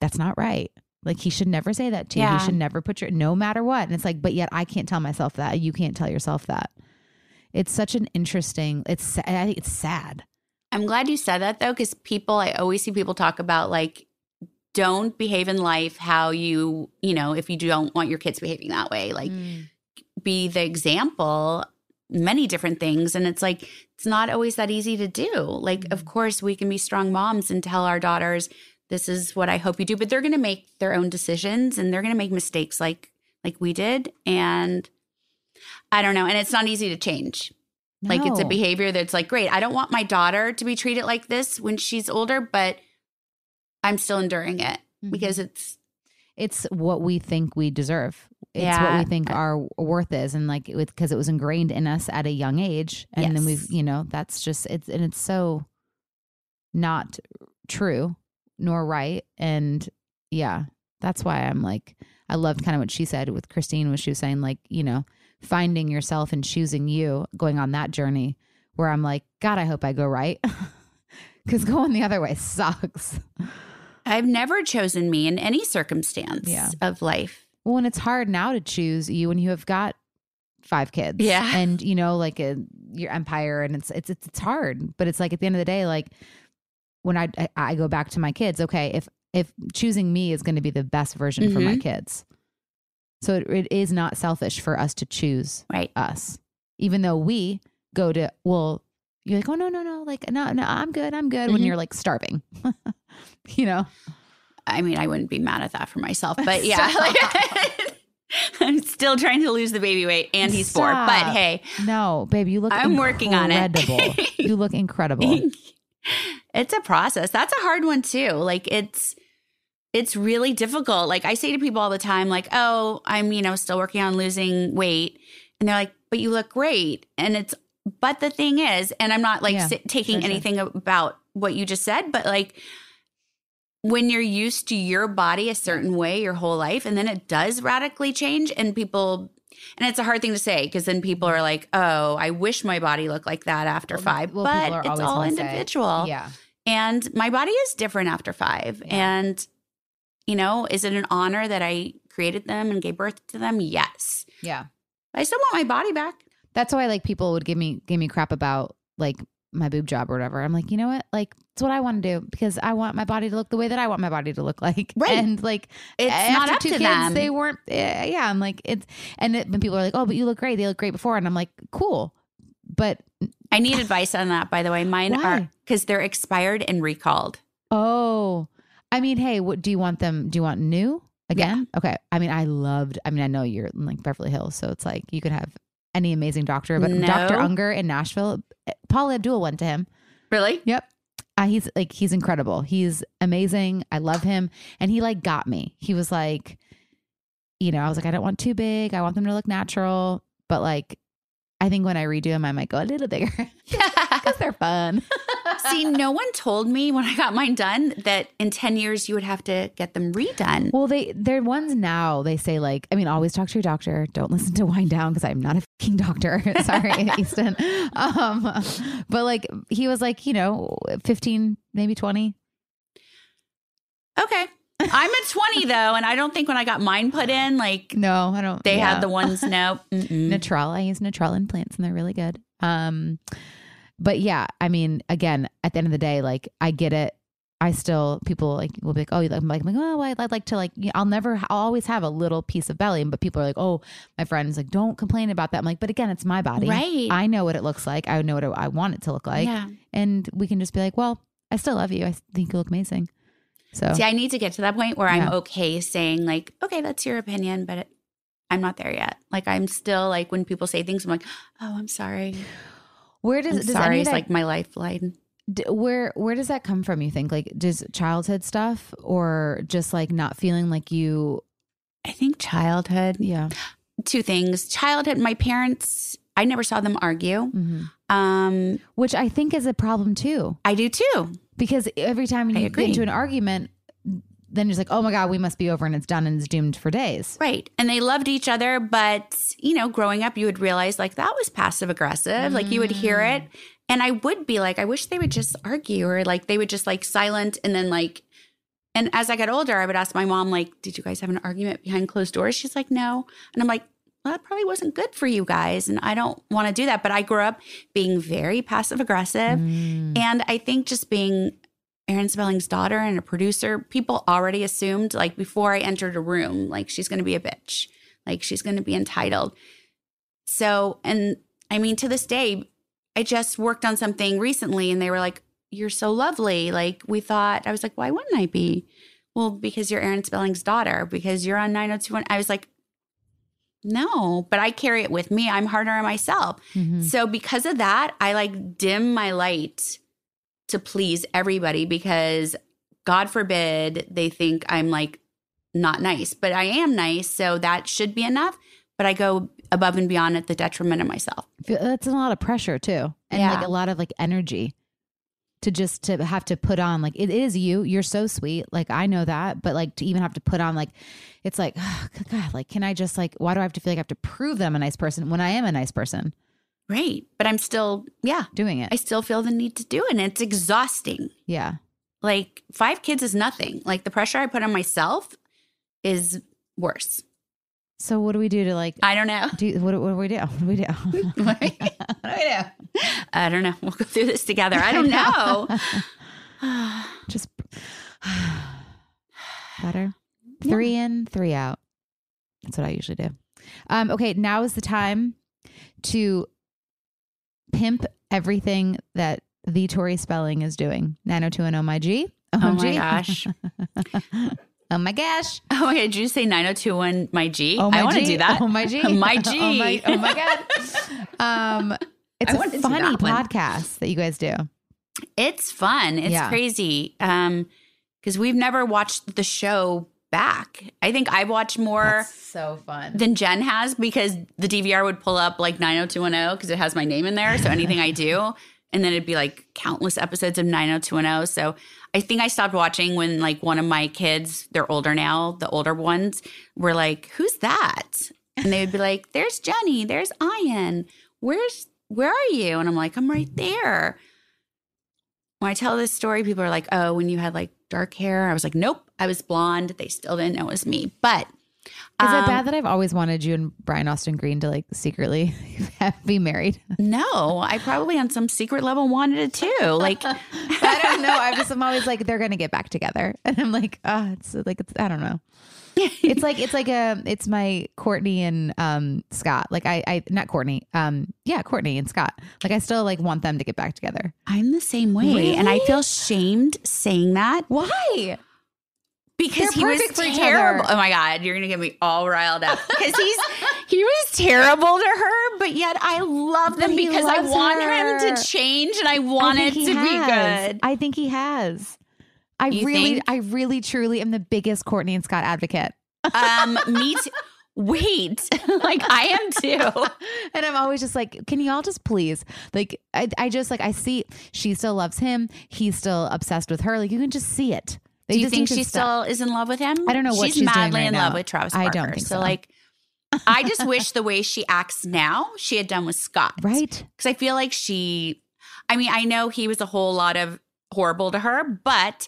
that's not right. Like, he should never say that to you. Yeah. He should never put your, no matter what. And it's like, but yet I can't tell myself that. You can't tell yourself that. It's such an interesting. It's I think it's sad. I'm glad you said that though, because people, I always see people talk about like, don't behave in life how you, you know, if you don't want your kids behaving that way, like Mm. be the example, many different things. And it's like, it's not always that easy to do. Like, of course, we can be strong moms and tell our daughters, this is what I hope you do, but they're going to make their own decisions and they're going to make mistakes like, like we did. And I don't know. And it's not easy to change. Like it's a behavior that's like, great, I don't want my daughter to be treated like this when she's older, but I'm still enduring it Mhm. because it's it's what we think we deserve. It's what we think our worth is, and like with because it was ingrained in us at a young age, and then we've you know that's just it's and it's so not true nor right, and yeah, that's why I'm like I loved kind of what she said with Kristine, was she was saying like you know finding yourself and choosing you, going on that journey where I'm like God, I hope I go right because going the other way sucks. I've never chosen me in any circumstance Yeah. of life. Well, and it's hard now to choose you when you have got five kids. Yeah. And you know, like a your empire and it's it's it's, it's hard. But it's like at the end of the day, like when I, I I go back to my kids, okay, if if choosing me is going to be the best version for my Mhm. kids. So it, it is not selfish for us to choose Right. us. Even though we go to well, you're like, oh no, no, no, like no, no, I'm good, I'm good when Mhm. you're like starving. you know? I mean, I wouldn't be mad at that for myself, but yeah. I'm still trying to lose the baby weight and he's four. But hey, No, babe, you look I'm working on it. you look incredible. it's a process. That's a hard one too. Like it's it's really difficult. Like I say to people all the time like, "Oh, I'm, you know, still working on losing weight." And they're like, "But you look great." And it's but the thing is, and I'm not like Yeah, si- taking sure, anything about what you just said, but like when you're used to your body a certain way your whole life and then it does radically change and people and it's a hard thing to say because then people are like oh i wish my body looked like that after five Well, but it's all gonna say- individual Yeah. and my body is different after five Yeah. and you know is it an honor that i created them and gave birth to them yes Yeah. i still want my body back That's why like people would give me give me crap about like my boob job or whatever. I'm like, you know what? Like it's what I want to do because I want my body to look the way that I want my body to look like. Right. And like it's after not up two to kids, them they weren't. Yeah, yeah. I'm like it's and it, when people are like, oh, but you look great. They look great before, and I'm like, cool. But i need advice on that by the way mine Why? are because they're expired and recalled oh, I mean, hey, what do you want them? Do you want new again? Okay. I mean, I loved. I mean, I know you're in like Beverly Hills, so it's like you could have any amazing doctor, but No. Dr. Unger in Nashville, Paula Abdul went to him. really Yep. Uh, he's like he's incredible. He's amazing. I love him, and he like got me. He was like, you know, I was like, I don't want too big. I want them to look natural, but like, I think when I redo them, I might go a little bigger because they're fun. See, no one told me when I got mine done that in 10 years you would have to get them redone. Well, they they're ones now. They say like, I mean, always talk to your doctor. Don't listen to Wind Down because I'm not a fucking doctor. Sorry, Easton. Um, but like he was like, you know, fifteen, maybe twenty. Okay. I'm at 20 though, and I don't think when I got mine put in, like No, I don't. they yeah. had the ones, no. Natrelle. I use Natrelle implants and they're really good. Um, but yeah, I mean, again, at the end of the day, like I get it. I still people like will be like, oh, you like, I'm like, oh, I'd, I'd like to like, I'll never, I'll always have a little piece of belly, but people are like, oh, my friends like, don't complain about that. I'm like, but again, it's my body, Right. I know what it looks like. I know what I want it to look like, yeah. and we can just be like, well, I still love you. I think you look amazing. So See, I need to get to that point where Yeah. I'm okay saying, like, okay, that's your opinion, but it, I'm not there yet. Like, I'm still like, when people say things, I'm like, oh, I'm sorry. Where does, does sorry. It's that like my lifeline. D- where where does that come from you think like does childhood stuff or just like not feeling like you I think childhood, yeah two things. Childhood, my parents, I never saw them argue. hmm Um, which i think is a problem too I do too. because every time you get into an argument then you're like oh my god we must be over and it's done and it's doomed for days Right. And they loved each other, but you know, growing up you would realize like that was passive aggressive. Like you would hear it and I would be like I wish they would just argue or like they would just like silent and then like and as I got older I would ask my mom like did you guys have an argument behind closed doors? She's like no. And I'm like well, that probably wasn't good for you guys. And I don't want to do that. But I grew up being very passive aggressive. Mm. And I think just being Aaron Spelling's daughter and a producer, people already assumed, like before I entered a room, like she's going to be a bitch, like she's going to be entitled. So, and I mean, to this day, I just worked on something recently and they were like, You're so lovely. Like, we thought, I was like, Why wouldn't I be? Well, because you're Aaron Spelling's daughter, because you're on 90210. I was like, No, but I carry it with me. I'm harder on myself. Mhm. So because of that, I like dim my light to please everybody because God forbid they think I'm like not nice, but I am nice. So that should be enough. But I go above and beyond at the detriment of myself. That's a lot of pressure too and like a lot of like energy to just to have to put on like it is you you're so sweet like i know that but like to even have to put on like it's like god like can i just like why do i have to feel like i have to prove that i'm a nice person when i am a nice person Right. But I'm still, yeah, doing it I still feel the need to do it. And it's exhausting. yeah Like five kids is nothing. Like the pressure I put on myself is worse. so what do we do to like I don't know. do what, what do we do what do we do what do I know? I don't know. We'll go through this together. I don't know. just better three in three out that's what i usually do um okay now is the time to pimp everything that the Tori spelling is doing 90210 my g Oh my gosh. oh my gosh Oh my god, did you say 9021 my G? oh my I want to do that. oh my g My G. oh my, oh my god um it's I a funny that podcast that you guys do It's fun. It's Yeah. crazy. Um because we've never watched the show back. I think I watched more so fun than Jen has because the DVR would pull up like 90210 because it has my name in there. So anything I do, and then it'd be like countless episodes of 90210. So I think I stopped watching when like one of my kids, they're older now, the older ones were like, "Who's that?" And they would be like, "There's Jenny, there's Ian. Where's where are you?" And I'm like, "I'm right there." When I tell this story, people are like, "Oh, when you had like dark hair." I was like, "Nope, I was blonde." They still didn't know it was me. But Is um, it bad that I've always wanted you and Brian Austin Green to like secretly be married? No, I probably on some secret level wanted it too. Like, I don't know. I'm just I'm always like they're gonna get back together, and I'm like, oh, it's like it's I don't know. It's like it's like a it's my Kourtney and um Scott. Like I I not Kourtney. Um yeah, Kourtney and Scott. Like I still like want them to get back together. I'm the same way, and I feel shamed saying that Why? because They're he was terrible. Oh my god, you're gonna get me all riled up because he's he was terrible to her, but yet I love them because I want her. him to change and I I want think it to be good. I think he has. I You really, think? I really, truly am the biggest Kourtney and Scott advocate. Um, me too. Wait, like I am too. and I'm always just like, can you all just please? Like, I, I just like, I see she still loves him. He's still obsessed with her. Like, you can just see it. They Do you think she still is in love with him? I don't know what she's, she's madly right in now. love with Travis I don't think so. like, I just wish the way she acts now she had done with Scott, right? Because I feel like she. I mean, I know he was a whole lot of horrible to her, but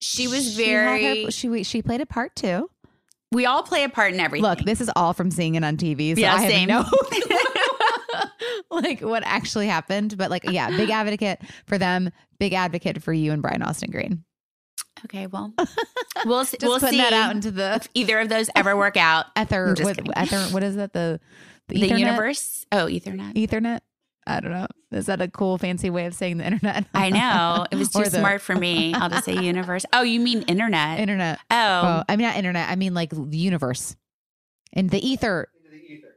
she was She very. her- she she played a part too. we all play a part in everything. Look, this is all from seeing it on TV. So Yeah, I have same. no like what actually happened. But like, yeah, big advocate for them. Big advocate for you and Brian Austin Green. Okay, well, we'll Just we'll see that out into the if either of those ever work out. ether. What, ether. What is that? The the, The universe. Oh, Ethernet. Ethernet. I don't know. Is that a cool, fancy way of saying the internet? I know it was too the- smart for me. I'll just say universe. Oh, you mean internet? internet. oh, Oh, I mean not internet. I mean like the universe, and the ether.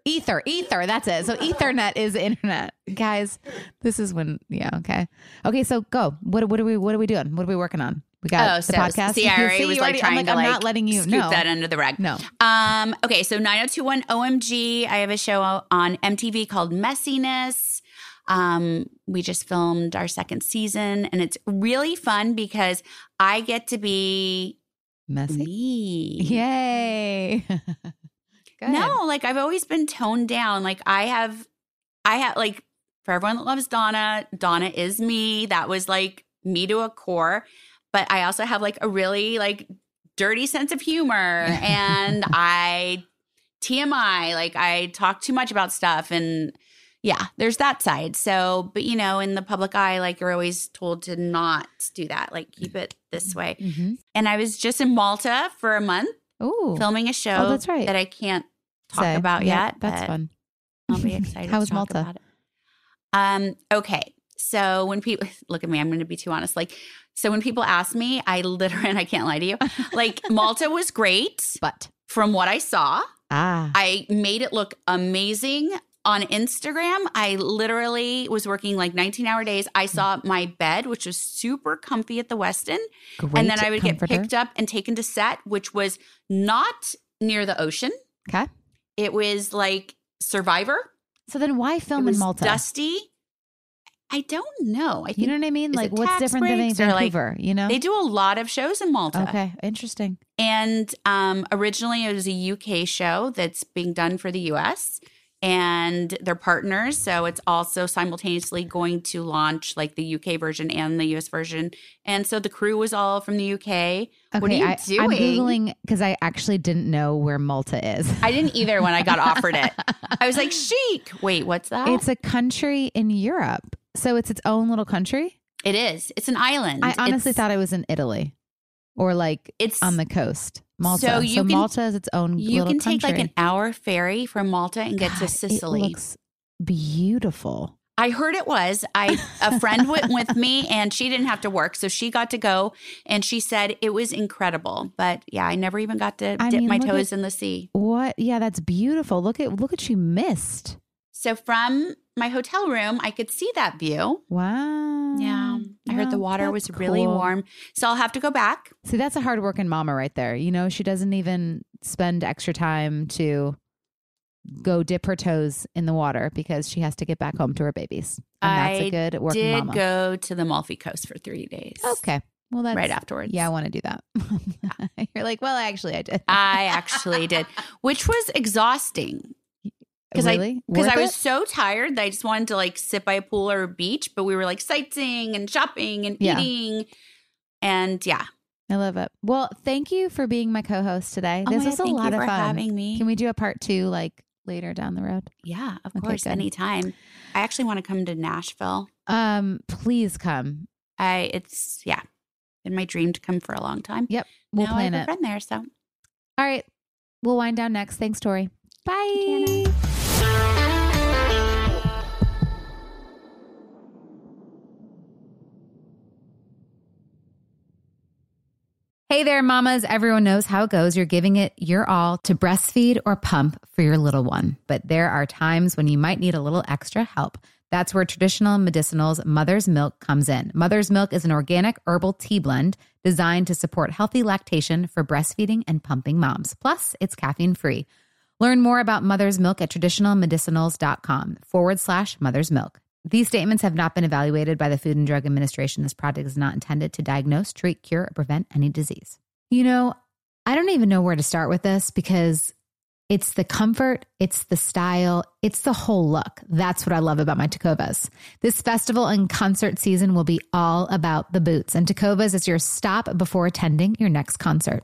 Ether, ether, that's it. So Ethernet is internet, guys. This is when, yeah, okay, okay. So go. What, what are we? What are we doing? What are we working on? We got oh, the so podcast. See, I already was like already- trying I'm to I'm like not letting you scoop know. that under the rug. No, Um, okay, so 90210 OMG. I have a show on MTV called Messyness. Um, we just filmed our second season and it's really fun because I get to be messy. me. Yay! No, like I've always been toned down. Like I have, I have like for everyone that loves Donna, Donna is me. That was like me to a core. But I also have like a really like dirty sense of humor, and I TMI. Like I talk too much about stuff, and yeah, there's that side. So, but you know, in the public eye, like you're always told to not do that. Like keep it this way. Mhm. And I was just in Malta for a month Ooh, filming a show Oh, that's right. that I can't talk say. about Yeah, yet. That's fun. I'll be excited. How was Malta? About it. Um. Okay. So when people look at me, I'm going to be too honest. Like, so when people ask me, I literally, and I can't lie to you, like Malta was great But from what I saw. ah, I made it look amazing on Instagram. I literally was working like 19 hour days. I saw my bed, which was super comfy at the Westin. great and then I would comforter. get picked up and taken to set, which was not near the ocean. Okay. It was like Survivor. So then why film in Malta? dusty. I don't know. I think You know what I mean? Like, what's different than or, like, you know? they do a lot of shows in Malta. Okay, interesting. And um, originally it was a UK show that's being done for the US and they're partners. So it's also simultaneously going to launch like the UK version and the US version. And so the crew was all from the UK. Okay, what are you I, doing? I'm googling because I actually didn't know where Malta is. I didn't either when I got offered it. I was like, chic. Wait, what's that? It's a country in Europe, so it's its own little country. it is. It's an island. I honestly It's- thought it was in Italy, or like it's on the coast. Malta. So So, you can- Malta is its own. you can take like an hour ferry from Malta and get God, to Sicily. It looks beautiful. I heard it was. I a friend went with me and she didn't have to work, so she got to go and she said it was incredible. But yeah, I never even got to I dip mean, my toes at- in the sea. What? Yeah, that's beautiful. Look at look what you missed. So from my hotel room, I could see that view. Wow. Yeah. I heard the water that's was really cool. warm. So I'll have to go back. See, that's a hardworking mama right there. You know, she doesn't even spend extra time to go dip her toes in the water because she has to get back home to her babies. And that's I a good working did mama. go to the Amalfi Coast for three days. Okay. Well, that's Right afterwards. Yeah, I want to do that. You're like, well, actually, I did. I actually did, which was exhausting because really? I because I was it? so tired that I just wanted to like sit by a pool or a beach. But we were like sightseeing and shopping and Yeah. eating, and yeah, I love it. Well, thank you for being my co-host today. Oh this was God, a lot of fun. having me. Can we do a part two like later down the road? yeah, of Okay, course, good. anytime. I actually want to come to Nashville. Um, please come. I it's yeah, been my dream to come for a long time. Yep, we'll now plan I it. a friend there, so All right, we'll wind down next. Thanks, Tori. Bye. Hey there, mamas. Everyone knows how it goes. You're giving it your all to breastfeed or pump for your little one. But there are times when you might need a little extra help. That's where traditional medicinals Mother's Milk comes in. Mother's Milk is an organic herbal tea blend designed to support healthy lactation for breastfeeding and pumping moms. Plus, it's caffeine free. Learn more about Mother's Milk at traditionalmedicinals.com forward slash mother's milk. These statements have not been evaluated by the Food and Drug Administration. This product is not intended to diagnose, treat, cure, or prevent any disease. You know, I don't even know where to start with this because it's the comfort, it's the style, it's the whole look. That's what I love about my Tecovas. This festival and concert season will be all about the boots, and Tecovas is your stop before attending your next concert.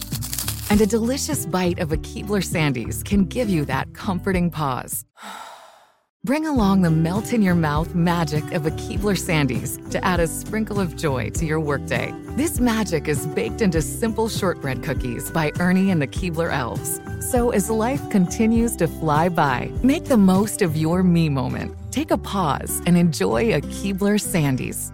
And a delicious bite of a Keebler Sandies can give you that comforting pause. Bring along the melt in your mouth magic of a Keebler Sandies to add a sprinkle of joy to your workday. This magic is baked into simple shortbread cookies by Ernie and the Keebler Elves. So as life continues to fly by, make the most of your me moment. Take a pause and enjoy a Keebler Sandies.